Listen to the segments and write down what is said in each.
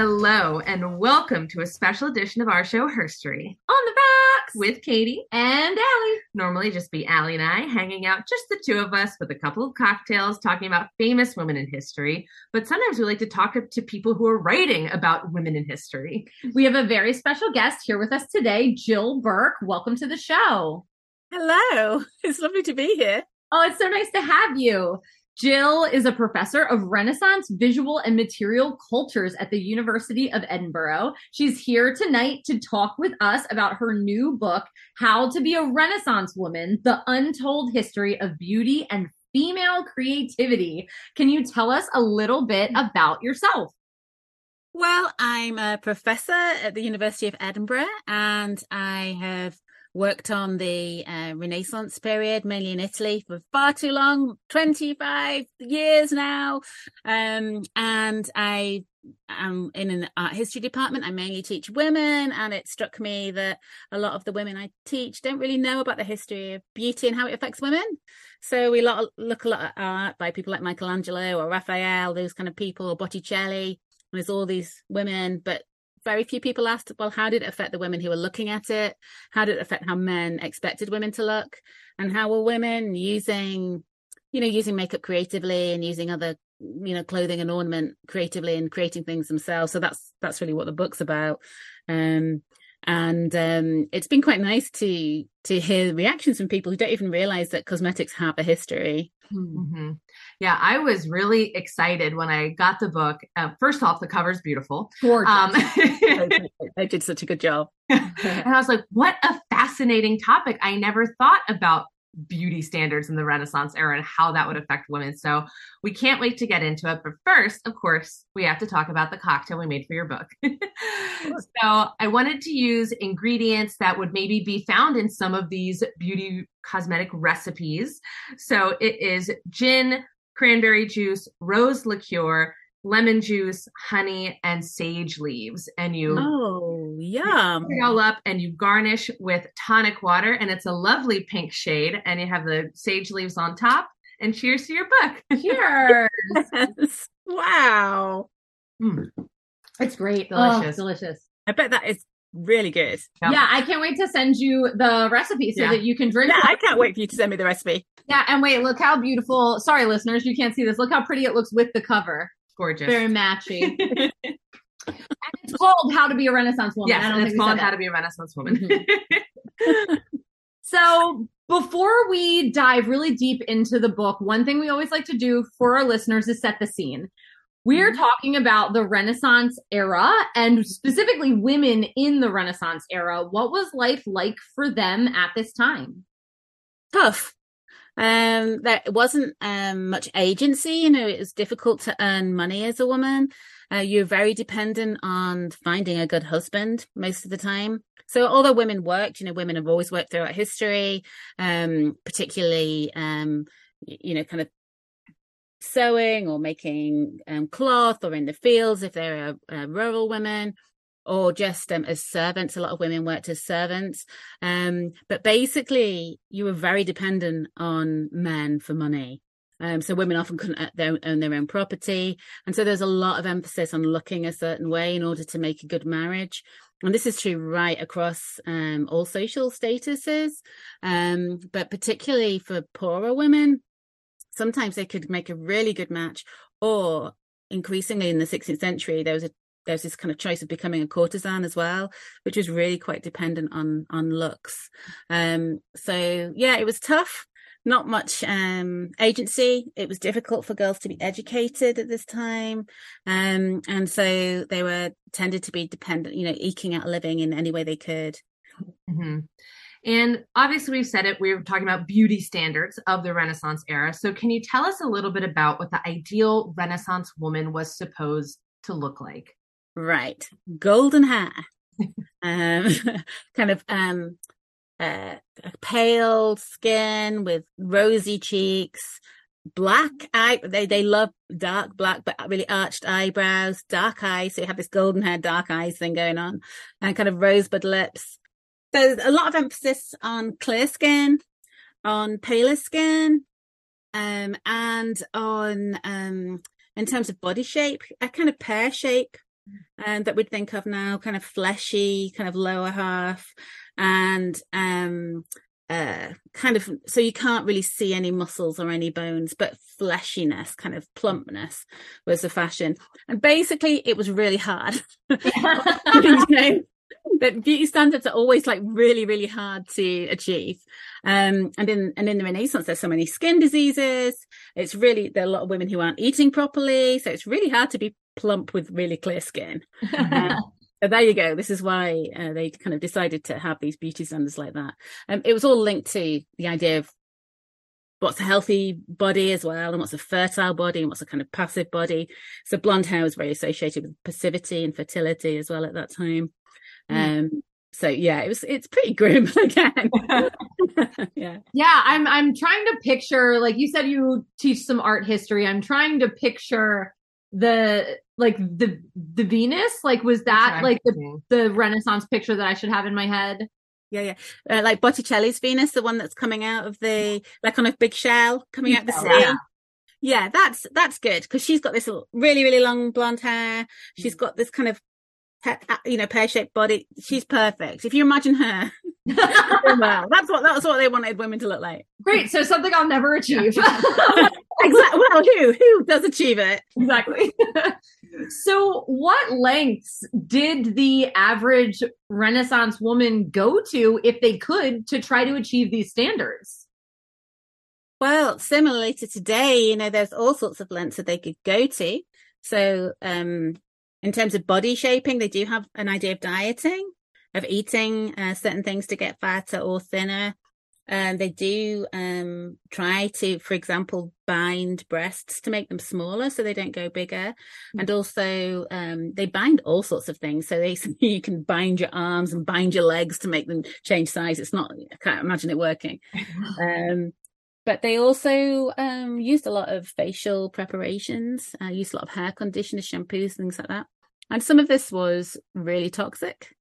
Hello, and welcome to a special edition of our show, Herstory, On the rocks with Katie. and Allie. Normally, just be Allie and I hanging out, just the two of us, with a couple of cocktails, talking about famous women in history. But sometimes we like to talk to people who are writing about women in history. We have a very special guest here with us today, Jill Burke. Welcome to the show. Hello. It's lovely to be here. Oh, it's so nice to have you. Jill is a professor of Renaissance visual and material cultures at the University of Edinburgh. She's here tonight to talk with us about her new book, How to Be a Renaissance Woman The Untold History of Beauty and Female Creativity. Can you tell us a little bit about yourself? Well, I'm a professor at the University of Edinburgh and I have worked on the uh, Renaissance period, mainly in Italy, for far too long 25 years now. Um, and I am in an art history department. I mainly teach women, and it struck me that a lot of the women I teach don't really know about the history of beauty and how it affects women. So we lot, look a lot at art by people like Michelangelo or Raphael, those kind of people, or Botticelli. There's all these women, but very few people asked, well, how did it affect the women who were looking at it? How did it affect how men expected women to look? And how were women using, you know, using makeup creatively and using other, you know, clothing and ornament creatively and creating things themselves? So that's that's really what the book's about. Um, and um, it's been quite nice to to hear reactions from people who don't even realize that cosmetics have a history. Mm-hmm. Yeah, I was really excited when I got the book. Uh, first off, the cover's beautiful. Gorgeous. Um, they did such a good job. and I was like, what a fascinating topic. I never thought about beauty standards in the Renaissance era and how that would affect women. So we can't wait to get into it. But first, of course, we have to talk about the cocktail we made for your book. so I wanted to use ingredients that would maybe be found in some of these beauty cosmetic recipes. So it is gin, cranberry juice, rose liqueur, lemon juice, honey, and sage leaves. And you oh yum it all up and you garnish with tonic water, and it's a lovely pink shade. And you have the sage leaves on top. And cheers to your book. Cheers. yes. Wow. Mm, It's great. Delicious. Oh, delicious. I bet that is really good. Yep. Yeah, I can't wait to send you the recipe so Yeah. that you can drink. Yeah, it. I can't wait for you to send me the recipe. Yeah, and wait, look how beautiful. Sorry, listeners, you can't see this. Look how pretty it looks with the cover. Gorgeous. Very matchy. and it's called How to Be a Renaissance Woman. yes, I don't and it's we called How to Be a Renaissance Woman. Mhm. So, before we dive really deep into the book, one thing we always like to do for our listeners is set the scene. We're Mm-hmm. talking about the Renaissance era and specifically women in the Renaissance era. What was life like for them at this time? Tough. Um, there wasn't um, much agency. You know, it was difficult to earn money as a woman. Uh, you're very dependent on finding a good husband most of the time. So, although women worked, you know, women have always worked throughout history, um, particularly, um, you know, kind of sewing or making um, cloth or in the fields if they're rural women or just um, as servants. A lot of women worked as servants. Um, but basically, you were very dependent on men for money. Um, so women often couldn't own their, own property. And so there's a lot of emphasis on looking a certain way in order to make a good marriage. And this is true right across um, all social statuses, um, but particularly for poorer women, sometimes they could make a really good match, or increasingly in the 16th century, there was a there was this kind of choice of becoming a courtesan as well, which was really quite dependent on on looks. Um, so yeah, it was tough. Not much um, agency. It was difficult for girls to be educated at this time, um, and so they were tended to be dependent, you know, eking out a living in any way they could. Mhm. And obviously, we've said it, we were talking about beauty standards of the Renaissance era. So, can you tell us a little bit about what the ideal Renaissance woman was supposed to look like? Right, golden hair, um, kind of um, uh, pale skin with rosy cheeks, black eye. They they love dark black, but really arched eyebrows, dark eyes. So you have this golden hair, dark eyes thing going on, and kind of rosebud lips. So a lot of emphasis on clear skin, on paler skin, um, and on um, in terms of body shape, a kind of pear shape and that we'd think of now, kind of fleshy, kind of lower half, and um, uh, kind of so you can't really see any muscles or any bones, but fleshiness, kind of plumpness was the fashion. And basically, it was really hard. you know, but beauty standards are always like really, really hard to achieve. Um, and in and in the Renaissance, there's so many skin diseases. It's really there are a lot of women who aren't eating properly, so it's really hard to be plump with really clear skin. Uh, there you go. This is why uh, they kind of decided to have these beauty standards like that. Um, it was all linked to the idea of what's a healthy body as well, and what's a fertile body, and what's a kind of passive body. So blonde hair was very associated with passivity and fertility as well at that time. Mm. Um, so yeah, it was it's pretty grim again. yeah. Yeah, I'm I'm trying to picture like you said you teach some art history. I'm trying to picture the like the the Venus like was that like the the Renaissance picture that I should have in my head? Yeah, yeah. Uh, like Botticelli's Venus, the one that's coming out of the like on a big shell coming out of the sea. Yeah. yeah, that's that's good because she's got this really really long blonde hair. She's got this kind of you know, pear shaped body. She's perfect. If you imagine her, well, that's what that's what they wanted women to look like. Great. So something I'll never achieve. exactly. Well, who who does achieve it? Exactly. so, what lengths did the average Renaissance woman go to, if they could, to try to achieve these standards? Well, similarly to today, you know, there's all sorts of lengths that they could go to. So, um, in terms of body shaping, they do have an idea of dieting, of eating uh, certain things to get fatter or thinner. And they do um, try to, for example, bind breasts to make them smaller so they don't go bigger. Mm-hmm. And also, um, they bind all sorts of things. So they, you can bind your arms and bind your legs to make them change size. It's not, I can't imagine it working. um, but they also um, used a lot of facial preparations, uh, used a lot of hair conditioners, shampoos, things like that. And some of this was really toxic.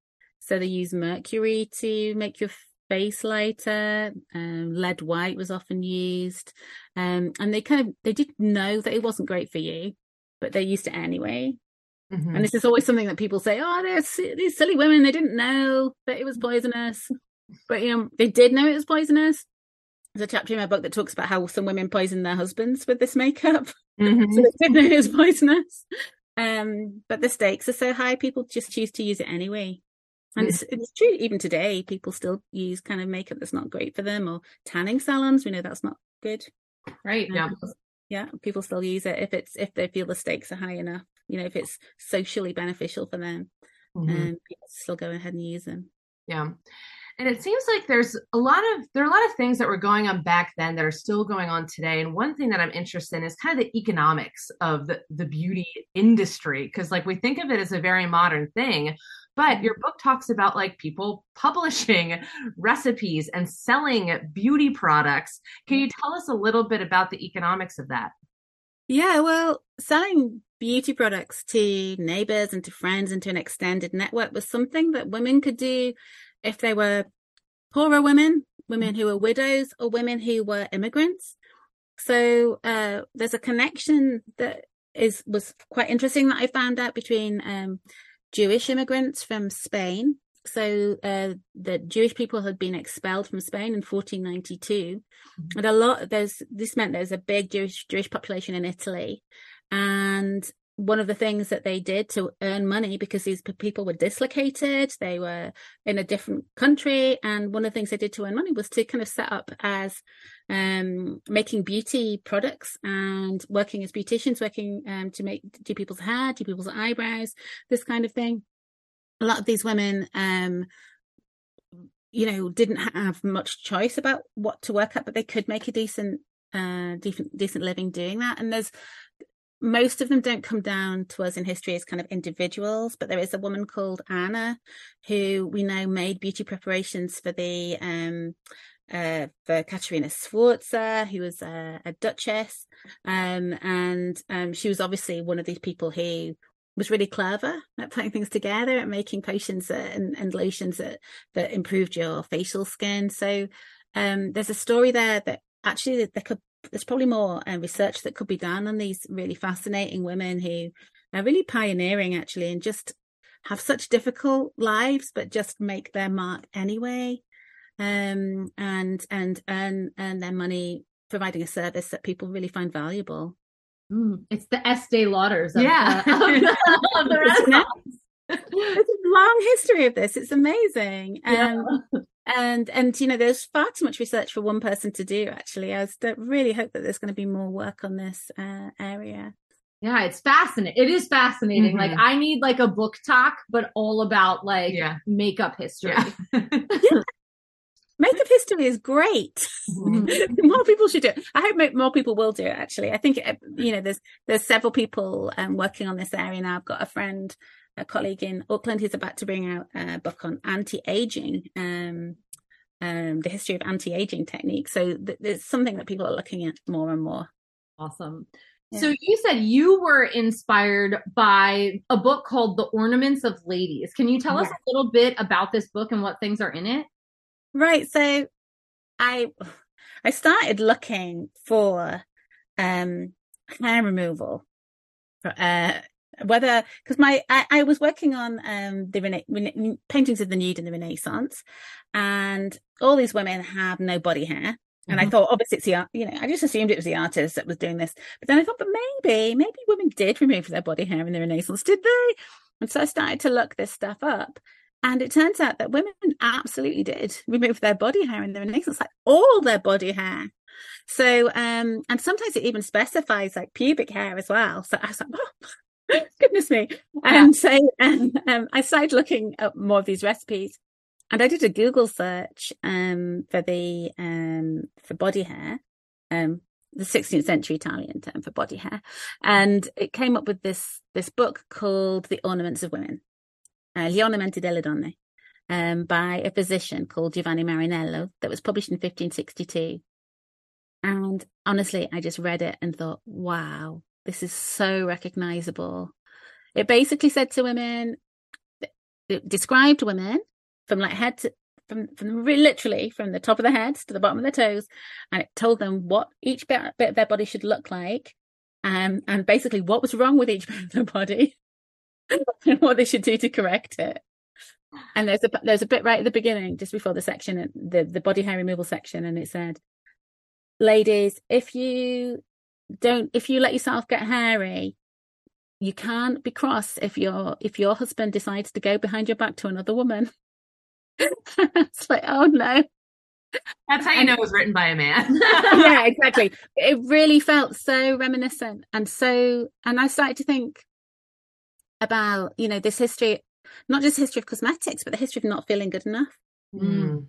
So they used mercury to make your face lighter. Um, lead white was often used. Um, and they kind of, they did know that it wasn't great for you, but they used it anyway. Mm-hmm. And this is always something that people say, oh, they're these silly women. They didn't know that it was poisonous. But, you know, they did know it was poisonous there's a chapter in my book that talks about how some women poison their husbands with this makeup. Mm-hmm. so they didn't know it was poisonous. Um, but the stakes are so high, people just choose to use it anyway. And it's, it's true, even today, people still use kind of makeup that's not great for them or tanning salons. We know that's not good. Right. Um, yeah. Yeah. People still use it if it's, if they feel the stakes are high enough, you know, if it's socially beneficial for them, mm-hmm. and um, people still go ahead and use them. Yeah and it seems like there's a lot of there are a lot of things that were going on back then that are still going on today and one thing that i'm interested in is kind of the economics of the, the beauty industry because like we think of it as a very modern thing but your book talks about like people publishing recipes and selling beauty products can you tell us a little bit about the economics of that yeah well selling beauty products to neighbors and to friends and to an extended network was something that women could do if they were poorer women, women who were widows, or women who were immigrants. So uh, there's a connection that is was quite interesting that I found out between um, Jewish immigrants from Spain. So uh, the Jewish people had been expelled from Spain in 1492, mm-hmm. and a lot there's this meant there's a big Jewish Jewish population in Italy, and one of the things that they did to earn money because these people were dislocated, they were in a different country, and one of the things they did to earn money was to kind of set up as um, making beauty products and working as beauticians, working um, to make do people's hair, do people's eyebrows, this kind of thing. A lot of these women, um, you know, didn't have much choice about what to work at, but they could make a decent uh decent decent living doing that and there's most of them don't come down to us in history as kind of individuals, but there is a woman called Anna who we know made beauty preparations for the um uh for Caterina Sforza, who was a, a duchess. Um and um she was obviously one of these people who was really clever at putting things together at making potions and, and lotions that that improved your facial skin. So um there's a story there that actually there could there's probably more uh, research that could be done on these really fascinating women who are really pioneering actually and just have such difficult lives, but just make their mark anyway. Um, and, and earn, earn their money providing a service that people really find valuable. Mm, it's the Estee Lauders. Of, yeah. Uh, of the, of the Renaissance. There's a long history of this. It's amazing. Um, yeah. And, and, you know, there's far too much research for one person to do, actually. I really hope that there's going to be more work on this uh, area. Yeah, it's fascinating. It is fascinating. Mm-hmm. Like I need like a book talk, but all about like yeah. makeup history. Yeah. makeup history is great. Mm-hmm. more people should do it. I hope more people will do it. Actually, I think you know there's there's several people um, working on this area now. I've got a friend, a colleague in Auckland who's about to bring out a book on anti-aging. Um, um, the history of anti-aging techniques. So th- there's something that people are looking at more and more. Awesome. Yeah. So you said you were inspired by a book called The Ornaments of Ladies. Can you tell yeah. us a little bit about this book and what things are in it? Right. So I I started looking for um hair removal for uh whether because my I, I, was working on um the rena- rena- paintings of the nude in the Renaissance, and all these women have no body hair. And mm-hmm. I thought, obviously, it's the you know, I just assumed it was the artist that was doing this. But then I thought, but maybe, maybe women did remove their body hair in the Renaissance, did they? And so I started to look this stuff up. And it turns out that women absolutely did remove their body hair in the Renaissance, like all their body hair. So, um, and sometimes it even specifies like pubic hair as well. So I was like, oh, goodness me. And so um, um, I started looking at more of these recipes and I did a Google search um, for the um, for body hair, um, the 16th century Italian term for body hair, and it came up with this this book called The Ornaments of Women uh, Gli Ornamenti delle Donne, um, by a physician called Giovanni Marinello that was published in 1562. And honestly, I just read it and thought, wow, this is so recognizable. It basically said to women, it described women from like head to from, from literally from the top of the head to the bottom of the toes, and it told them what each bit, bit of their body should look like, um, and basically what was wrong with each bit of their body, and what they should do to correct it. And there's a there's a bit right at the beginning, just before the section, the the body hair removal section, and it said, "Ladies, if you don't, if you let yourself get hairy, you can't be cross if your if your husband decides to go behind your back to another woman." it's like, oh no. That's how you and, know it was written by a man. yeah, exactly. It really felt so reminiscent and so, and I started to think, about you know this history not just history of cosmetics but the history of not feeling good enough mm.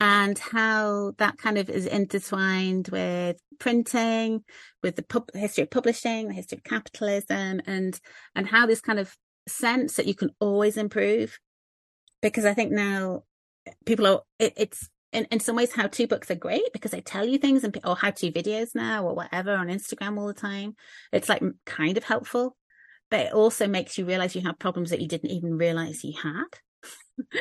And how that kind of is intertwined with printing with the pub- history of publishing the history of capitalism and and how this kind of sense that you can always improve because i think now people are it, it's in, in some ways how to books are great because they tell you things and or how to videos now or whatever on instagram all the time it's like kind of helpful but it also makes you realize you have problems that you didn't even realize you had.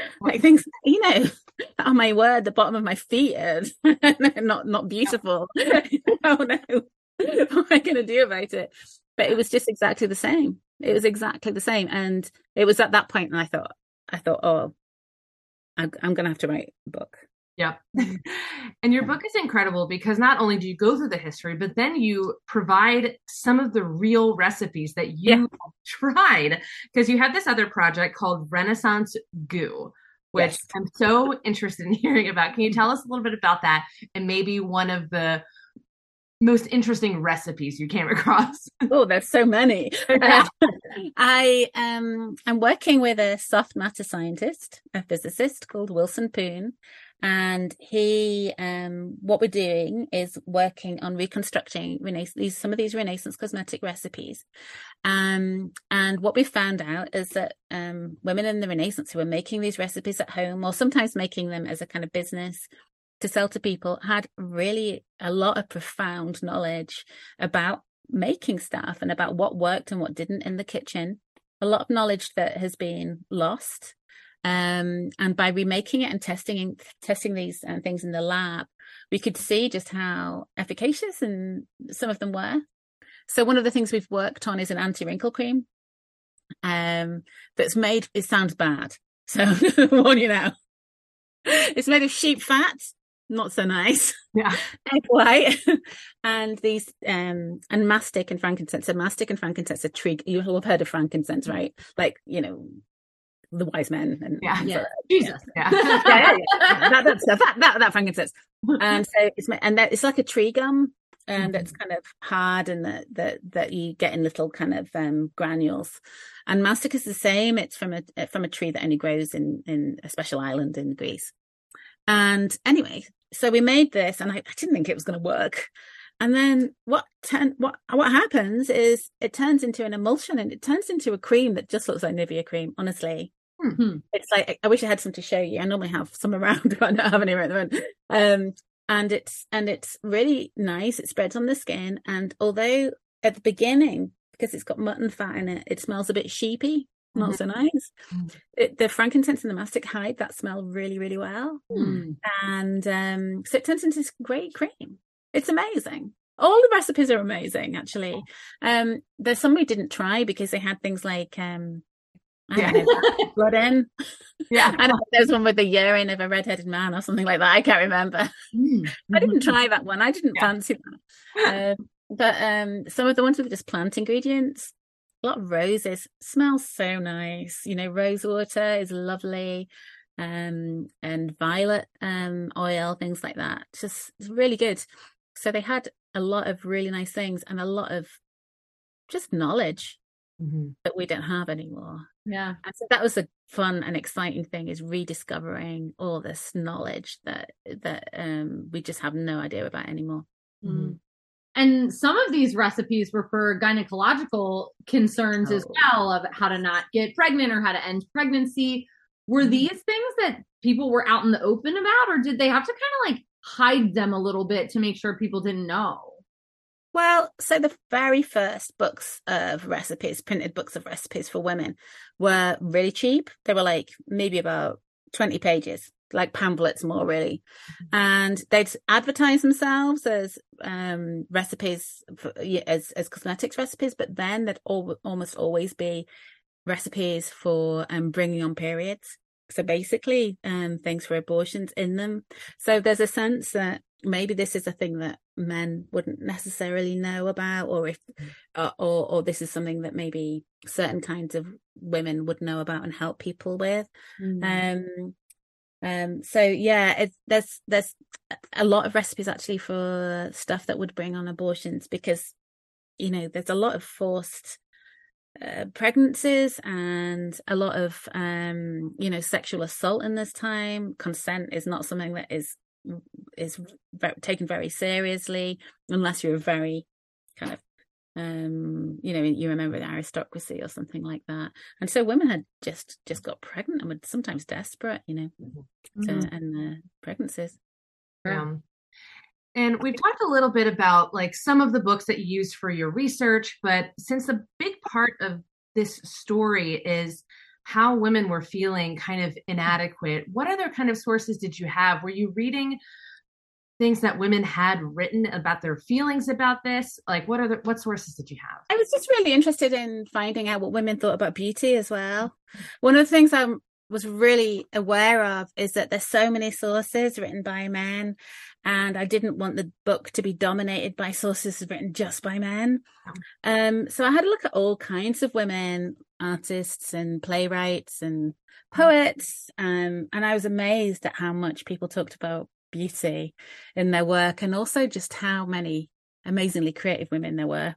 like things, you know, oh my word, the bottom of my feet are not not beautiful. oh no, what am I going to do about it? But it was just exactly the same. It was exactly the same, and it was at that point, and I thought, I thought, oh, I'm, I'm going to have to write a book. Yep. and your book is incredible because not only do you go through the history, but then you provide some of the real recipes that you yeah. tried. Because you had this other project called Renaissance Goo, which yes. I'm so interested in hearing about. Can you tell us a little bit about that and maybe one of the most interesting recipes you came across? oh, there's so many. Uh, I um I'm working with a soft matter scientist, a physicist called Wilson Poon, and he um what we're doing is working on reconstructing renaissance these some of these renaissance cosmetic recipes. Um and what we found out is that um women in the renaissance who were making these recipes at home or sometimes making them as a kind of business to sell to people had really a lot of profound knowledge about making stuff and about what worked and what didn't in the kitchen a lot of knowledge that has been lost um, and by remaking it and testing and testing these uh, things in the lab, we could see just how efficacious and some of them were. So one of the things we've worked on is an anti-wrinkle cream. Um, that's made. It sounds bad, so warn you now. It's made of sheep fat, not so nice. Yeah. Egg white, and these um and mastic and frankincense. So mastic and frankincense are tree. You will have heard of frankincense, right? Like you know, the wise men and Yeah. Yeah. Jesus. Yeah. yeah, yeah, yeah. that, that stuff, that, that, that frankincense. And um, so it's, and that, it's like a tree gum and it's mm-hmm. kind of hard and that, that, that you get in little kind of, um, granules. And mastic is the same. It's from a, uh, from a tree that only grows in, in a special island in Greece. And anyway, so we made this and I, I didn't think it was going to work. And then what turn, what what happens is it turns into an emulsion and it turns into a cream that just looks like Nivea cream, honestly Hmm. it's like I wish I had some to show you. I normally have some around, but I don't have any at the moment. Um, and it's and it's really nice. It spreads on the skin, and although at the beginning, because it's got mutton fat in it, it smells a bit sheepy, not so nice. Mhm. It, the frankincense and the mastic hide that smell really, really well, Hmm. and um, so it turns into this great cream. It's amazing. All the recipes are amazing, actually. Um, there's some we didn't try because they had things like um, I blood in. Yeah. I know, there's one with the urine of a red-headed man or something like that. I can't remember. I didn't try that one. I didn't. Yeah. fancy that. Um, but um, some of the ones with just plant ingredients, a lot of roses, smells so nice. You know, rose water is lovely, um, and violet um oil, things like that. Just it's really good. So they had a lot of really nice things and a lot of just knowledge Mhm. that we don't have anymore. Yeah. And so that was a fun and exciting thing is rediscovering all this knowledge that that um we just have no idea about anymore. Mm. And some of these recipes were for gynecological concerns as Oh. well of how to not get pregnant or how to end pregnancy. Were Mhm. these things that people were out in the open about, or did they have to kind of like hide them a little bit to make sure people didn't know? Well, so the very first books of recipes, printed books of recipes for women, were really cheap. They were like maybe about 20 pages, like pamphlets more really. And they'd advertise themselves as um, recipes, for, as, as cosmetics recipes, but then they'd al- almost always be recipes for um, bringing on periods. So basically, um, things for abortions in them. So there's a sense that maybe this is a thing that men wouldn't necessarily know about, or if, uh, or or this is something that maybe certain kinds of women would know about and help people with. Um, um. So yeah, it's there's there's a lot of recipes actually for stuff that would bring on abortions because you know there's a lot of forced uh, pregnancies and a lot of um you know sexual assault in this time consent is not something that is is ve- taken very seriously unless you're a very kind of um you know you remember the aristocracy or something like that and so women had just just got pregnant and were sometimes desperate you know to Mhm. end their pregnancies Yeah. And we've talked a little bit about like some of the books that you used for your research, but since a big part of this story is how women were feeling kind of inadequate, what other kind of sources did you have? Were you reading things that women had written about their feelings about this? Like what other what sources did you have? I was just really interested in finding out what women thought about beauty as well. One of the things I was really aware of is that there's so many sources written by men, and I didn't want the book to be dominated by sources written just by men. Um, so I had a look at all kinds of women, artists and playwrights and poets, um, and I was amazed at how much people talked about beauty in their work, and also just how many amazingly creative women there were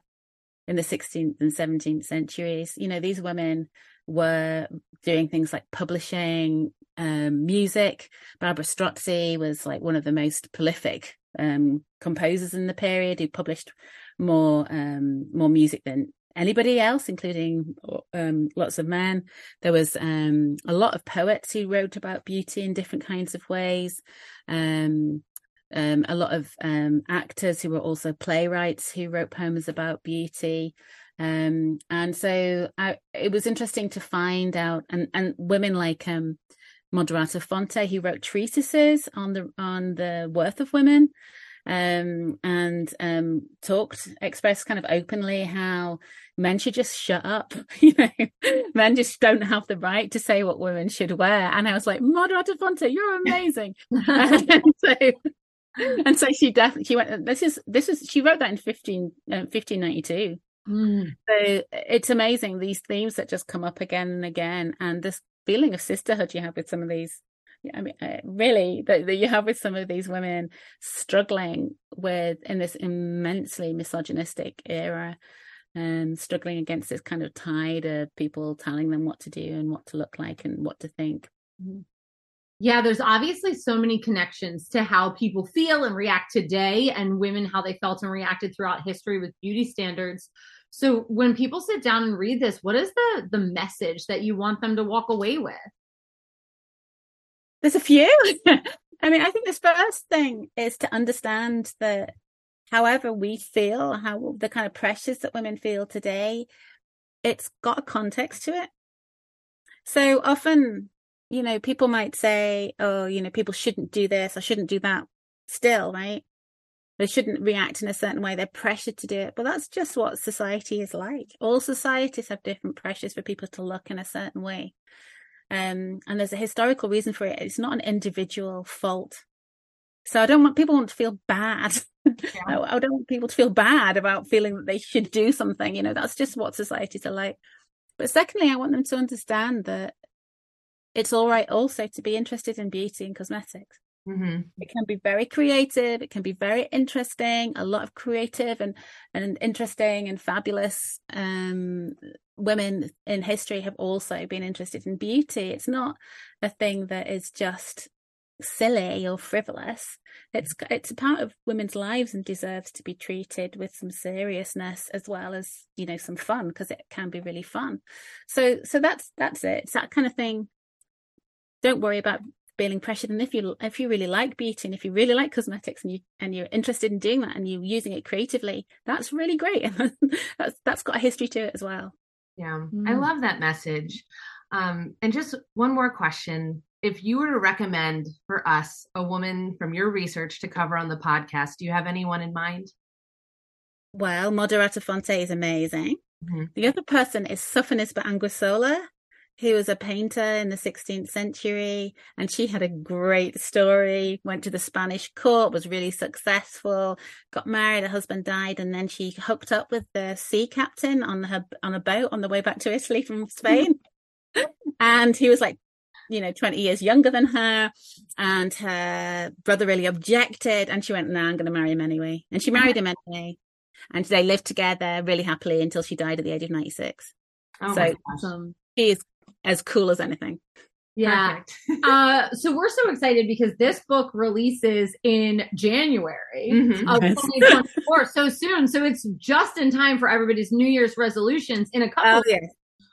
in the 16th and 17th centuries. You know, these women were doing things like publishing um, music. Barbara Strozzi was like one of the most prolific um, composers in the period who published more um, more music than anybody else, including um, lots of men. There was um, a lot of poets who wrote about beauty in different kinds of ways. Um, um, a lot of um, actors who were also playwrights who wrote poems about beauty. Um, and so I, it was interesting to find out, and, and women like Moderata Fonte, who wrote treatises on the on the worth of women. Um, and um, talked, expressed kind of openly how men should just shut up. You know, men just don't have the right to say what women should wear. And I was like, Moderata Fonte, you're amazing. and so, and so she definitely she went. This is this is she wrote that in 15, uh, 1592. Mm. So it's amazing these themes that just come up again and again, and this feeling of sisterhood you have with some of these I mean, really, that, that you have with some of these women struggling with in this immensely misogynistic era and struggling against this kind of tide of people telling them what to do and what to look like and what to think. Mm-hmm. Yeah, there's obviously so many connections to how people feel and react today and women how they felt and reacted throughout history with beauty standards. So when people sit down and read this, what is the the message that you want them to walk away with? There's a few. I mean, I think the first thing is to understand that however we feel, how the kind of pressures that women feel today, it's got a context to it. So often, you know, people might say, oh, you know, people shouldn't do this, I shouldn't do that still, right? They shouldn't react in a certain way. They're pressured to do it. But that's just what society is like. All societies have different pressures for people to look in a certain way. Um, and there's a historical reason for it. It's not an individual fault. So I don't want people want to feel bad. Yeah. I, I don't want people to feel bad about feeling that they should do something. You know, that's just what societies are like. But secondly, I want them to understand that it's all right also to be interested in beauty and cosmetics. Mm-hmm. It can be very creative. It can be very interesting. A lot of creative and and interesting and fabulous um, women in history have also been interested in beauty. It's not a thing that is just silly or frivolous. It's mm. it's a part of women's lives and deserves to be treated with some seriousness as well as you know some fun because it can be really fun. So so that's that's it. It's that kind of thing. Don't worry about feeling pressured and if you if you really like beauty and if you really like cosmetics and you and you're interested in doing that and you're using it creatively that's really great that's that's got a history to it as well yeah, mm. I love that message. Um, and just one more question. If you were to recommend for us a woman from your research to cover on the podcast, do you have anyone in mind? Well, Moderata Fonte is amazing. Mm-hmm. The other person is Sofonisba Anguissola, who was a painter in the 16th century. And she had a great story, went to the Spanish court, was really successful, got married, her husband died, and then she hooked up with the sea captain on her, on a boat on the way back to Italy from Spain. and he was like, you know, 20 years younger than her. And her brother really objected. And she went, no, I'm going to marry him anyway. And she married him anyway. And they lived together really happily until she died at the age of 96. Oh so awesome. she is as cool as anything. Yeah. uh, so we're so excited because this book releases in January mm-hmm. of 2024, so soon. So it's just in time for everybody's New Year's resolutions in a couple. Oh, yes.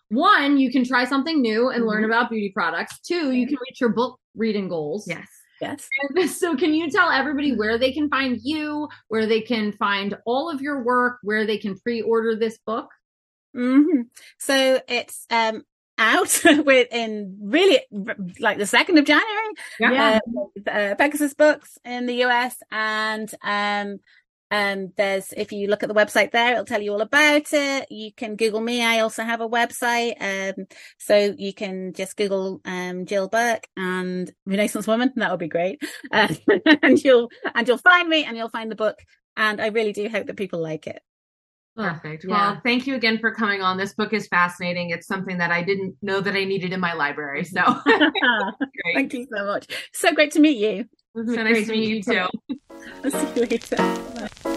One, you can try something new and mm-hmm. learn about beauty products. Two, you can reach your book reading goals. Yes. Yes. And so, can you tell everybody where they can find you, where they can find all of your work, where they can pre-order this book? Mm-hmm. So it's um, out with in really like the 2nd of January. Yeah. Uh, uh, Pegasus Books in the US. And, um, um, there's, if you look at the website there, it'll tell you all about it. You can Google me. I also have a website. Um, so you can just Google, um, Jill Burke and Renaissance Woman. That would be great. Uh, and you'll, and you'll find me and you'll find the book. And I really do hope that people like it. Perfect. Yeah. Well, thank you again for coming on. This book is fascinating. It's something that I didn't know that I needed in my library. So thank you so much. So great to meet you. So nice to meet you too. I'll see you later. Bye.